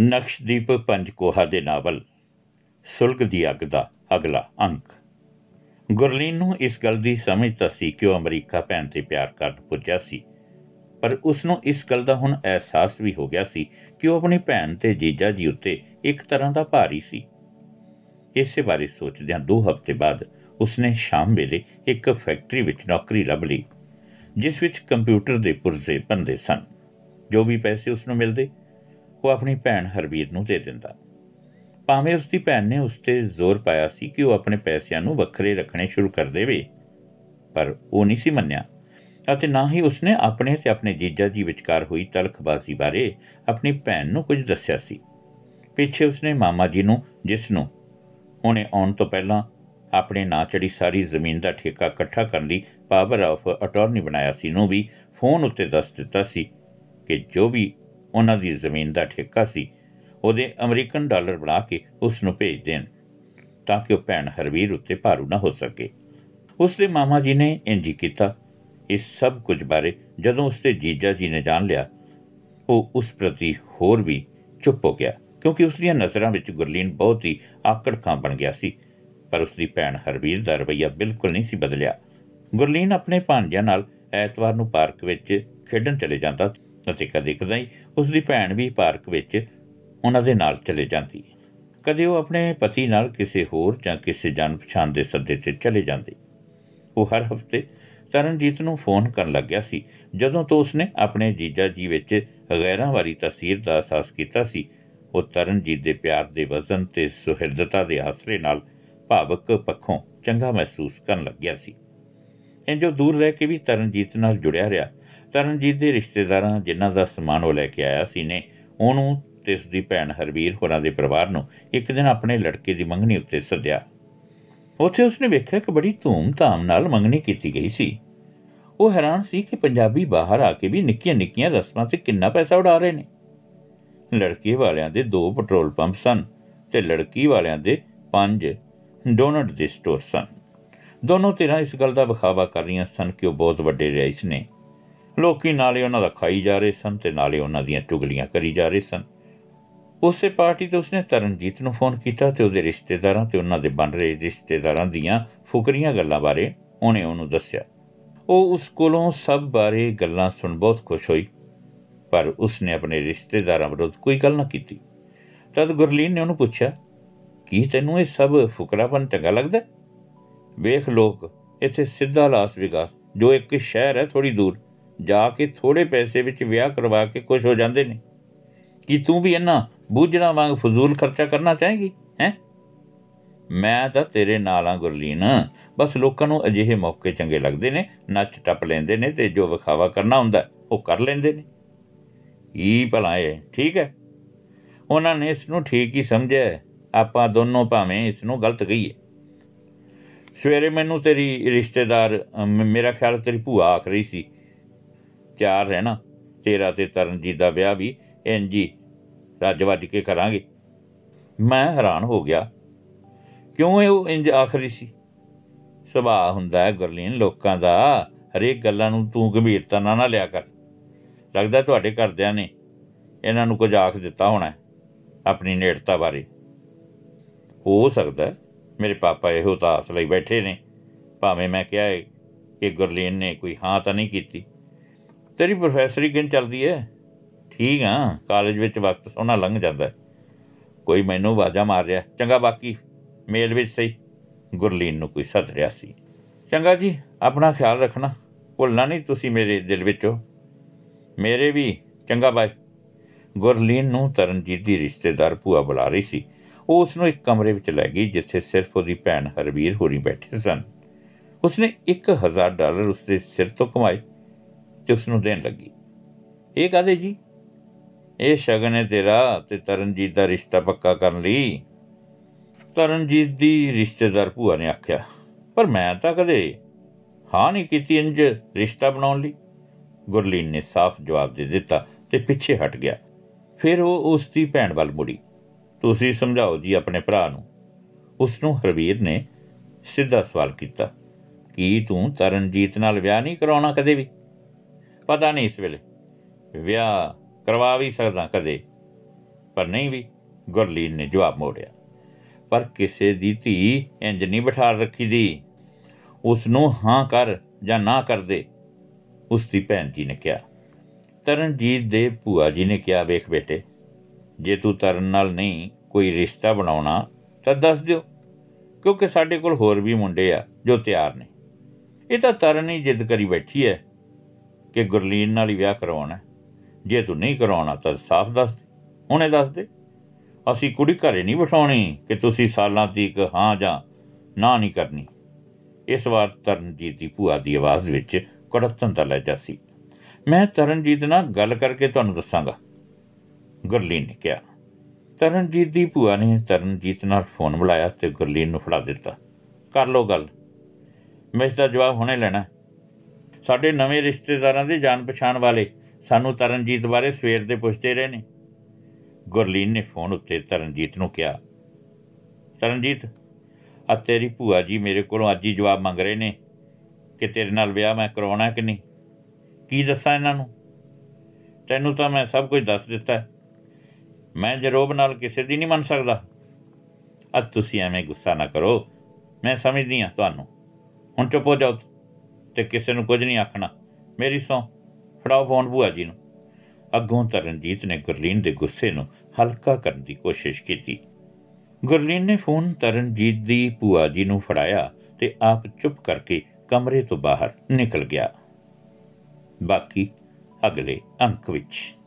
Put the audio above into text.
ਨਕਸ਼ਦੀਪ ਪੰਜਕੋਹਾ ਦੇ ਨਾਵਲ, ਸੁਲਗ ਦੀ ਅੱਗ ਦਾ ਅਗਲਾ ਅੰਕ। ਗੁਰਲੀਨ ਨੂੰ ਇਸ ਗੱਲ ਦੀ ਸਮਝ ਤਾਂ ਸੀ ਕਿ ਉਹ ਅਮਰੀਕਾ ਭੈਣ ਤੇ ਪਿਆਰ ਕਰਨ ਪੁੱਜਿਆ ਸੀ, ਪਰ ਉਸ ਨੂੰ ਇਸ ਗੱਲ ਦਾ ਹੁਣ ਅਹਿਸਾਸ ਵੀ ਹੋ ਗਿਆ ਸੀ ਕਿ ਉਹ ਆਪਣੀ ਭੈਣ ਤੇ ਜੀਜਾ ਜੀ ਉੱਤੇ ਇੱਕ ਤਰ੍ਹਾਂ ਦਾ ਭਾਰੀ ਸੀ। ਇਸੇ ਬਾਰੇ ਸੋਚਦਿਆਂ ਦੋ ਹਫ਼ਤੇ ਬਾਅਦ ਉਸਨੇ ਸ਼ਾਮ ਵੇਲੇ ਇੱਕ ਫੈਕਟਰੀ ਵਿੱਚ ਨੌਕਰੀ ਲੱਭ ਲਈ, ਜਿਸ ਵਿੱਚ ਕੰਪਿਊਟਰ ਦੇ ਪੁਰਜ਼ੇ ਬੰਦੇ ਸਨ, ਜੋ ਵੀ ਪੈਸੇ ਉਸ ਨੂੰ ਮਿਲਦੇ ਉਹ ਆਪਣੀ ਭੈਣ ਹਰਵੀਰ ਨੂੰ ਦੇ ਦਿੰਦਾ। ਭਾਵੇਂ ਉਸ ਦੀ ਭੈਣ ਨੇ ਉਸ ਤੇ ਜ਼ੋਰ ਪਾਇਆ ਸੀ ਕਿ ਉਹ ਆਪਣੇ ਪੈਸਿਆਂ ਨੂੰ ਵੱਖਰੇ ਰੱਖਣੇ ਸ਼ੁਰੂ ਕਰ ਦੇਵੇ, ਪਰ ਉਹ ਨਹੀਂ ਸੀ ਮੰਨਿਆ ਅਤੇ ਨਾ ਹੀ ਉਸਨੇ ਆਪਣੇ ਤੇ ਆਪਣੇ ਜੀਜਾ ਜੀ ਵਿਚਕਾਰ ਹੋਈ ਤਲਖਬਾਜ਼ੀ ਬਾਰੇ ਆਪਣੀ ਭੈਣ ਨੂੰ ਕੁਝ ਦੱਸਿਆ ਸੀ। ਪਿੱਛੇ ਉਸਨੇ ਮਾਮਾ ਜੀ ਨੂੰ, ਜਿਸ ਨੂੰ ਉਹਨੇ ਆਉਣ ਤੋਂ ਪਹਿਲਾਂ ਆਪਣੇ ਨਾਂ ਚੜੀ ਸਾਰੀ ਜ਼ਮੀਨ ਦਾ ਠੇਕਾ ਇਕੱਠਾ ਕਰਨ ਲਈ ਪਾਵਰ ਆਫ ਅਟਾਰਨੀ ਬਣਾਇਆ ਸੀ ਨੂੰ ਵੀ ਫੋਨ ਉੱਤੇ ਦੱਸ ਦਿੱਤਾ ਸੀ ਕਿ ਜੋ ਵੀ ਉਹਨਾਂ ਦੀ ਜ਼ਮੀਨ ਦਾ ਠੇਕਾ ਸੀ। ਉਹਦੇ ਅਮਰੀਕਨ ਡਾਲਰ ਬਣਾ ਕੇ ਉਸ ਨੂੰ ਭੇਜ ਦੇਣ ਤਾਂ ਕਿ ਉਹ ਭੈਣ ਹਰਵੀਰ ਉੱਤੇ ਭਾਰੂ ਨਾ ਹੋ ਸਕੇ। ਉਸ ਦੇ ਮਾਮਾ ਜੀ ਨੇ ਇੰਜ ਹੀ ਕੀਤਾ। ਇਸ ਸਭ ਕੁਝ ਬਾਰੇ ਜਦੋਂ ਉਸ ਦੇ ਜੀਜਾ ਜੀ ਨੇ ਜਾਣ ਲਿਆ, ਉਹ ਉਸ ਪ੍ਰਤੀ ਹੋਰ ਵੀ ਚੁੱਪ ਹੋ ਗਿਆ ਕਿਉਂਕਿ ਉਸ ਦੀਆਂ ਨਜ਼ਰਾਂ ਵਿੱਚ ਗੁਰਲੀਨ ਬਹੁਤ ਹੀ ਆਕੜ ਖਾਂ ਬਣ ਗਿਆ ਸੀ, ਪਰ ਉਸ ਦੀ ਭੈਣ ਹਰਵੀਰ ਦਾ ਰਵਈਆ ਬਿਲਕੁਲ ਨਹੀਂ ਸੀ ਬਦਲਿਆ। ਗੁਰਲੀਨ ਆਪਣੇ ਭਾਂਜਿਆਂ ਨਾਲ ਐਤਵਾਰ ਨੂੰ ਪਾਰਕ ਵਿੱਚ ਖੇਡਣ ਚਲੇ ਜਾਂਦਾ ਅਤੇ ਕਦੇ-ਕਦੇ ਉਸ ਦੀ ਭੈਣ ਵੀ ਪਾਰਕ ਵਿੱਚ ਉਹਨਾਂ ਦੇ ਨਾਲ ਚਲੇ ਜਾਂਦੀ। ਕਦੇ ਉਹ ਆਪਣੇ ਪਤੀ ਨਾਲ ਕਿਸੇ ਹੋਰ ਜਾਂ ਕਿਸੇ ਜਾਣ ਪਛਾਣ ਦੇ ਸੱਦੇ ਤੇ ਚਲੇ ਜਾਂਦੀ। ਉਹ ਹਰ ਹਫ਼ਤੇ ਤਰਨਜੀਤ ਨੂੰ ਫੋਨ ਕਰਨ ਲੱਗਿਆ ਸੀ, ਜਦੋਂ ਤੋਂ ਉਸਨੇ ਆਪਣੇ ਜੀਜਾ ਜੀ ਵਿੱਚ ਗੈਰਾਂ ਵਾਲੀ ਤਸਵੀਰ ਦਾ ਅਹਿਸਾਸ ਕੀਤਾ ਸੀ। ਉਹ ਤਰਨਜੀਤ ਦੇ ਪਿਆਰ ਦੇ ਵਜ਼ਨ ਤੇ ਸੁਹਿਰਦਤਾ ਦੇ ਆਸਰੇ ਨਾਲ ਭਾਵਕ ਪੱਖੋਂ ਚੰਗਾ ਮਹਿਸੂਸ ਕਰਨ ਲੱਗਿਆ ਸੀ। ਇੰਜੋ ਦੂਰ ਰਹਿ ਕੇ ਵੀ ਤਰਨਜੀਤ ਨਾਲ ਜੁੜਿਆ ਰਿਹਾ। ਤਰਨਜੀਤ ਦੇ ਰਿਸ਼ਤੇਦਾਰਾਂ ਜਿਨ੍ਹਾਂ ਦਾ ਸਮਾਨ ਉਹ ਲੈ ਕੇ ਆਇਆ ਸੀ ਨੇ, ਉਹਨੂੰ ਤੇ ਉਸ ਦੀ ਭੈਣ ਹਰਵੀਰ ਹੋਰਾਂ ਦੇ ਪਰਿਵਾਰ ਨੂੰ ਇੱਕ ਦਿਨ ਆਪਣੇ ਲੜਕੇ ਦੀ ਮੰਗਣੀ ਉੱਤੇ ਸੱਦਿਆ। ਉੱਥੇ ਉਸਨੇ ਵੇਖਿਆ ਕਿ ਬੜੀ ਧੂਮ-ਧਾਮ ਨਾਲ ਮੰਗਣੀ ਕੀਤੀ ਗਈ ਸੀ। ਉਹ ਹੈਰਾਨ ਸੀ ਕਿ ਪੰਜਾਬੀ ਬਾਹਰ ਆ ਕੇ ਵੀ ਨਿੱਕੀਆਂ-ਨਿੱਕੀਆਂ ਰਸਮਾਂ ਤੇ ਕਿੰਨਾ ਪੈਸਾ ਉਡਾ ਰਹੇ ਨੇ। ਲੜਕੇ ਵਾਲਿਆਂ ਦੇ ਦੋ ਪੈਟਰੋਲ ਪੰਪ ਸਨ ਤੇ ਲੜਕੀ ਵਾਲਿਆਂ ਦੇ ਪੰਜ ਡੋਨਟ ਦੇ ਸਟੋਰ ਸਨ। ਦੋਨੋਂ ਧਿਰਾਂ ਇਸ ਗੱਲ ਦਾ ਵਿਖਾਵਾ ਕਰ ਰਹੀਆਂ ਸਨ ਕਿ ਉਹ ਬਹੁਤ ਵੱਡੇ ਰਈਸ ਨੇ। ਲੋਕੀ ਨਾਲੇ ਉਹਨਾਂ ਦਾ ਖਾਈ ਜਾ ਰਹੇ ਸਨ ਤੇ ਨਾਲੇ ਉਹਨਾਂ ਦੀਆਂ ਚੁਗਲੀਆਂ ਕਰੀ ਜਾ ਰਹੇ ਸਨ। ਉਸੇ ਪਾਰਟੀ ਤੇ ਉਸਨੇ ਤਰਨਜੀਤ ਨੂੰ ਫੋਨ ਕੀਤਾ ਤੇ ਉਹਦੇ ਰਿਸ਼ਤੇਦਾਰਾਂ ਤੇ ਉਹਨਾਂ ਦੇ ਬਣ ਰਹੇ ਰਿਸ਼ਤੇਦਾਰਾਂ ਦੀਆਂ ਫੁਕਰੀਆਂ ਗੱਲਾਂ ਬਾਰੇ ਉਹਨੇ ਉਹਨੂੰ ਦੱਸਿਆ। ਉਹ ਉਸ ਕੋਲੋਂ ਸਭ ਬਾਰੇ ਗੱਲਾਂ ਸੁਣ ਬਹੁਤ ਖੁਸ਼ ਹੋਈ, ਪਰ ਉਸਨੇ ਆਪਣੇ ਰਿਸ਼ਤੇਦਾਰਾਂ ਵਿਰੁੱਧ ਕੋਈ ਗੱਲ ਨਾ ਕੀਤੀ। ਤਦ ਗੁਰਲੀਨ ਨੇ ਉਹਨੂੰ ਪੁੱਛਿਆ, ਕੀ ਤੈਨੂੰ ਇਹ ਸਭ ਫੁਕਰਾਪਨ ਚੰਗਾ ਲੱਗਦਾ? ਵੇਖ ਲੋਕ, ਇੱਥੇ ਸਿੱਧਾ ਲਾਸ ਵਿਗਾਸ, ਜੋ ਇੱਕ ਸ਼ਹਿਰ ਹੈ ਥੋੜੀ ਦੂਰ ਜਾ ਕੇ ਥੋੜੇ ਪੈਸੇ ਵਿੱਚ ਵਿਆਹ ਕਰਵਾ ਕੇ ਖੁਸ਼ ਹੋ ਜਾਂਦੇ ਨੇ। ਕੀ ਤੂੰ ਵੀ ਇਹਨਾਂ ਬੂਝਣਾ ਵਾਂਗ ਫਜ਼ੂਲ ਖਰਚਾ ਕਰਨਾ ਚਾਹੇਗੀ? ਹੈ? ਮੈਂ ਤਾਂ ਤੇਰੇ ਨਾਲ ਆ ਗੁਰਲੀਨ। ਬਸ ਲੋਕਾਂ ਨੂੰ ਅਜਿਹੇ ਮੌਕੇ ਚੰਗੇ ਲੱਗਦੇ ਨੇ, ਨੱਚ ਟੱਪ ਲੈਂਦੇ ਨੇ ਤੇ ਜੋ ਵਿਖਾਵਾ ਕਰਨਾ ਹੁੰਦਾ, ਉਹ ਕਰ ਲੈਂਦੇ ਨੇ। ਹੀ ਭਲਾ ਇਹ ਠੀਕ ਹੈ। ਉਹਨਾਂ ਨੇ ਇਸ ਨੂੰ ਠੀਕ ਹੀ ਸਮਝਿਆ ਆਪਾਂ ਦੋਨੋਂ ਭਾਵੇਂ ਇਸ ਨੂੰ ਗਲਤ ਕਹੀਏ। ਸਵੇਰੇ ਮੈਨੂੰ ਤੇਰੀ ਰਿਸ਼ਤੇਦਾਰ ਮੇਰਾ ਖਿਆਲ ਤੇਰੀ ਭੂਆ ਆਖ ਰਹੀ ਸੀ ਚਾਰ ਰਹਿਣਾ। ਤੇਰਾ ਤੇ ਤਰਨਜੀਤ ਦਾ ਵਿਆਹ ਵੀ ਇੰਜੀ ਰੱਜ ਵੱਜ ਕੇ ਕਰਾਂਗੇ। ਮੈਂ ਹੈਰਾਨ ਹੋ ਗਿਆ। ਕਿਉਂ ਇਹ ਉਹ ਇੰਜ ਆਖਰੀ ਸੀ? ਸੁਭਾਅ ਹੁੰਦਾ ਹੈ ਗੁਰਲੀਨ, ਲੋਕਾਂ ਦਾ ਹਰੇਕ ਗੱਲਾਂ ਨੂੰ ਤੂੰ ਗੰਭੀਰਤਾ ਨਾਲ ਨਾ ਲਿਆ ਕਰ। ਲੱਗਦਾ ਤੁਹਾਡੇ ਘਰਦਿਆਂ ਨੇ ਇਹਨਾਂ ਨੂੰ ਕੁਝ ਆਖ ਦਿੱਤਾ ਹੋਣਾ ਆਪਣੀ ਨੇੜਤਾ ਬਾਰੇ। ਹੋ ਸਕਦਾ ਮੇਰੇ ਪਾਪਾ ਇਹੋ ਤਾਂ ਆਸ ਲਈ ਬੈਠੇ ਨੇ। ਭਾਵੇਂ ਮੈਂ ਕਿਹਾ ਹੈ ਕਿ ਗੁਰਲੀਨ ਨੇ ਕੋਈ ਹਾਂ ਤਾਂ ਨਹੀਂ ਕੀਤੀ। ਤੇਰੀ ਪ੍ਰੋਫੈਸਰੀ ਕਿੰਨ ਚੱਲਦੀ ਹੈ ਠੀਕ ਆ ਕਾਲਜ ਵਿੱਚ ਵਕਤ ਸੋਹਣਾ ਲੰਘ ਜਾਂਦਾ ਕੋਈ ਮੈਨੂੰ ਆਵਾਜ਼ਾਂ ਮਾਰ ਰਿਹਾ, ਚੰਗਾ ਬਾਕੀ, ਮੇਲ ਵਿੱਚ ਸਹੀ। ਗੁਰਲੀਨ ਨੂੰ ਕੋਈ ਸੱਦ ਰਿਹਾ ਸੀ। ਚੰਗਾ ਜੀ, ਆਪਣਾ ਖਿਆਲ ਰੱਖਣਾ, ਭੁੱਲਣਾ ਨਹੀਂ ਤੁਸੀਂ ਮੇਰੇ ਦਿਲ ਵਿੱਚੋਂ। ਮੇਰੇ ਵੀ, ਚੰਗਾ ਬਾਈ ਗੁਰਲੀਨ ਨੂੰ ਤਰਨਜੀਤ ਦੀ ਰਿਸ਼ਤੇਦਾਰ ਭੂਆ ਬੁਲਾ ਰਹੀ ਸੀ। ਉਹ ਉਸ ਨੂੰ ਇੱਕ ਕਮਰੇ ਵਿੱਚ ਲੈ ਗਈ, ਜਿੱਥੇ ਸਿਰਫ ਉਹਦੀ ਭੈਣ ਹਰਵੀਰ ਹੋਰੀ ਬੈਠੇ ਸਨ। ਉਸਨੇ 1000 ਡਾਲਰ ਉਸਦੇ ਸਿਰ ਤੋਂ ਕਮਾਏ। ਤੇ ਉਸ ਨੂੰ ਦੇਣ ਲੱਗੀ। ਇਹ ਕਹਦੇ ਜੀ? ਇਹ ਸ਼ਗਨ ਹੈ ਤੇਰਾ ਤੇ ਤਰਨਜੀਤ ਦਾ ਰਿਸ਼ਤਾ ਪੱਕਾ ਕਰਨ ਲਈ। ਤਰਨਜੀਤ ਦੀ ਰਿਸ਼ਤੇਦਾਰ ਭੂਆ ਨੇ ਆਖਿਆ, ਪਰ ਮੈਂ ਤਾਂ ਕਦੇ ਹਾਂ ਨਹੀਂ ਕੀਤੀ ਇੰਜ ਰਿਸ਼ਤਾ ਬਣਾਉਣ ਲਈ। ਗੁਰਲੀਨ ਨੇ ਸਾਫ਼ ਜਵਾਬ ਦੇ ਦਿੱਤਾ ਤੇ ਪਿੱਛੇ ਹਟ ਗਿਆ। ਫਿਰ ਉਹ ਉਸ ਦੀ ਭੈਣ ਵੱਲ ਮੁੜੀ। ਤੁਸੀਂ ਸਮਝਾਓ ਜੀ ਆਪਣੇ ਭਰਾ ਨੂੰ। ਉਸ ਨੂੰ ਹਰਵੀਰ ਨੇ ਸਿੱਧਾ ਸਵਾਲ ਕੀਤਾ, ਕੀ ਤੂੰ ਤਰਨਜੀਤ ਨਾਲ ਵਿਆਹ ਨਹੀਂ ਕਰਾਉਣਾ ਕਦੇ ਵੀ? ਪਤਾ ਨਹੀਂ ਇਸ ਵੇਲੇ। ਵਿਆਹ ਕਰਵਾ ਵੀ ਸਕਦਾ ਕਦੇ, ਪਰ ਨਹੀਂ ਵੀ, ਗੁਰਲੀਨ ਨੇ ਜਵਾਬ ਮੋੜਿਆ। ਪਰ ਕਿਸੇ ਦੀ ਧੀ ਇੰਜ ਨਹੀਂ ਬਿਠਾ ਰੱਖੀ ਦੀ ਉਸ ਨੂੰ ਹਾਂ ਕਰ ਜਾਂ ਨਾ ਕਰ ਦੇ ਉਸ ਦੀ ਭੈਣ ਜੀ ਨੇ ਕਿਹਾ। ਤਰਨਜੀਤ ਦੇ ਭੂਆ ਜੀ ਨੇ ਕਿਹਾ, ਵੇਖ ਬੇਟੇ, ਜੇ ਤੂੰ ਤਰਨ ਨਾਲ ਨਹੀਂ ਕੋਈ ਰਿਸ਼ਤਾ ਬਣਾਉਣਾ, ਤਾਂ ਦੱਸ ਦਿਓ, ਕਿਉਂਕਿ ਸਾਡੇ ਕੋਲ ਹੋਰ ਵੀ ਮੁੰਡੇ ਆ ਜੋ ਤਿਆਰ ਨੇ। ਇਹ ਤਾਂ ਤਰਨ ਹੀ ਜਿੱਦ ਕਰੀ ਬੈਠੀ ਹੈ। ਕਿ ਗੁਰਲੀਨ ਨਾਲ ਹੀ ਵਿਆਹ ਕਰਵਾਉਣਾ ਹੈ। ਜੇ ਤੂੰ ਨਹੀਂ ਕਰਾਉਣਾ ਤਾਂ ਸਾਫ਼ ਦੱਸ ਦੇ। ਹੁਣੇ ਦੱਸ ਦੇ। ਅਸੀਂ ਕੁੜੀ ਘਰੇ ਨਹੀਂ ਬਿਠਾਉਣੀ ਕਿ ਤੁਸੀਂ ਸਾਲਾਂ ਤੀਕ ਹਾਂ ਜਾਂ ਨਾ ਨਹੀਂ ਕਰਨੀ। ਇਸ ਵਾਰ ਤਰਨਜੀਤ ਦੀ ਭੂਆ ਦੀ ਆਵਾਜ਼ ਵਿੱਚ ਕੜਤਨ ਦਾ ਲਹਿਜਾ ਸੀ। ਮੈਂ ਤਰਨਜੀਤ ਨਾਲ ਗੱਲ ਕਰਕੇ ਤੁਹਾਨੂੰ ਦੱਸਾਂਗਾ, ਗੁਰਲੀਨ ਨੇ ਕਿਹਾ। ਤਰਨਜੀਤ ਦੀ ਭੂਆ ਨੇ ਤਰਨਜੀਤ ਨਾਲ ਫੋਨ ਮਿਲਾਇਆ ਤੇ ਗੁਰਲੀਨ ਨੂੰ ਫੜਾ ਦਿੱਤਾ। ਕਰ ਲਓ ਗੱਲ। ਮੈਂ ਇਸ ਦਾ ਜਵਾਬ ਹੁਣੇ ਲੈਣਾ। ਹੈ। ਸਾਡੇ ਨਵੇਂ ਰਿਸ਼ਤੇਦਾਰਾਂ ਦੇ ਜਾਣ ਪਛਾਣ ਵਾਲੇ ਸਾਨੂੰ ਤਰਨਜੀਤ ਬਾਰੇ ਸਵੇਰ ਦੇ ਪੁੱਛਦੇ ਰਹੇ ਨੇ। ਗੁਰਲੀਨ ਨੇ ਫੋਨ ਉੱਤੇ ਤਰਨਜੀਤ ਨੂੰ ਕਿਹਾ, ਤਰਨਜੀਤ, ਆ ਤੇਰੀ ਭੂਆ ਜੀ ਮੇਰੇ ਕੋਲੋਂ ਅੱਜ ਹੀ ਜਵਾਬ ਮੰਗ ਰਹੇ ਨੇ ਕਿ ਤੇਰੇ ਨਾਲ ਵਿਆਹ ਮੈਂ ਕਰਵਾਉਣਾ ਕਿ ਨਹੀਂ? ਕੀ ਦੱਸਾਂ ਇਹਨਾਂ ਨੂੰ? ਤੈਨੂੰ ਤਾਂ ਮੈਂ ਸਭ ਕੁਝ ਦੱਸ ਦਿੱਤਾ। ਹੈ। ਮੈਂ ਜਰੋਬ ਨਾਲ ਕਿਸੇ ਦੀ ਨਹੀਂ ਮੰਨ ਸਕਦਾ। ਅੱਜ ਤੁਸੀਂ ਐਵੇਂ ਗੁੱਸਾ ਨਾ ਕਰੋ। ਮੈਂ ਸਮਝਦੀ ਹਾਂ ਤੁਹਾਨੂੰ। ਹੁਣ ਚੁੱਪ ਹੋ ਜਾਓ। ਤੇ ਕਿਸੇ ਨੂੰ ਕੁਝ ਨਹੀਂ ਆਖਣਾ। ਮੇਰੀ ਸੌ ਫੜਾਓ ਫੋਨ ਭੂਆ ਜੀ ਨੂੰ। ਅੱਗੋਂ ਤਰਨਜੀਤ ਨੇ ਗੁਰਲੀਨ ਦੇ ਗੁੱਸੇ ਨੂੰ ਹਲਕਾ ਕਰਨ ਦੀ ਕੋਸ਼ਿਸ਼ ਕੀਤੀ। ਗੁਰਲੀਨ ਨੇ ਫੋਨ ਤਰਨਜੀਤ ਦੀ ਭੂਆ ਜੀ ਨੂੰ ਫੜਾਇਆ ਤੇ ਆਪ ਚੁੱਪ ਕਰਕੇ ਕਮਰੇ ਤੋਂ ਬਾਹਰ ਨਿਕਲ ਗਿਆ। ਬਾਕੀ ਅਗਲੇ ਅੰਕ ਵਿੱਚ।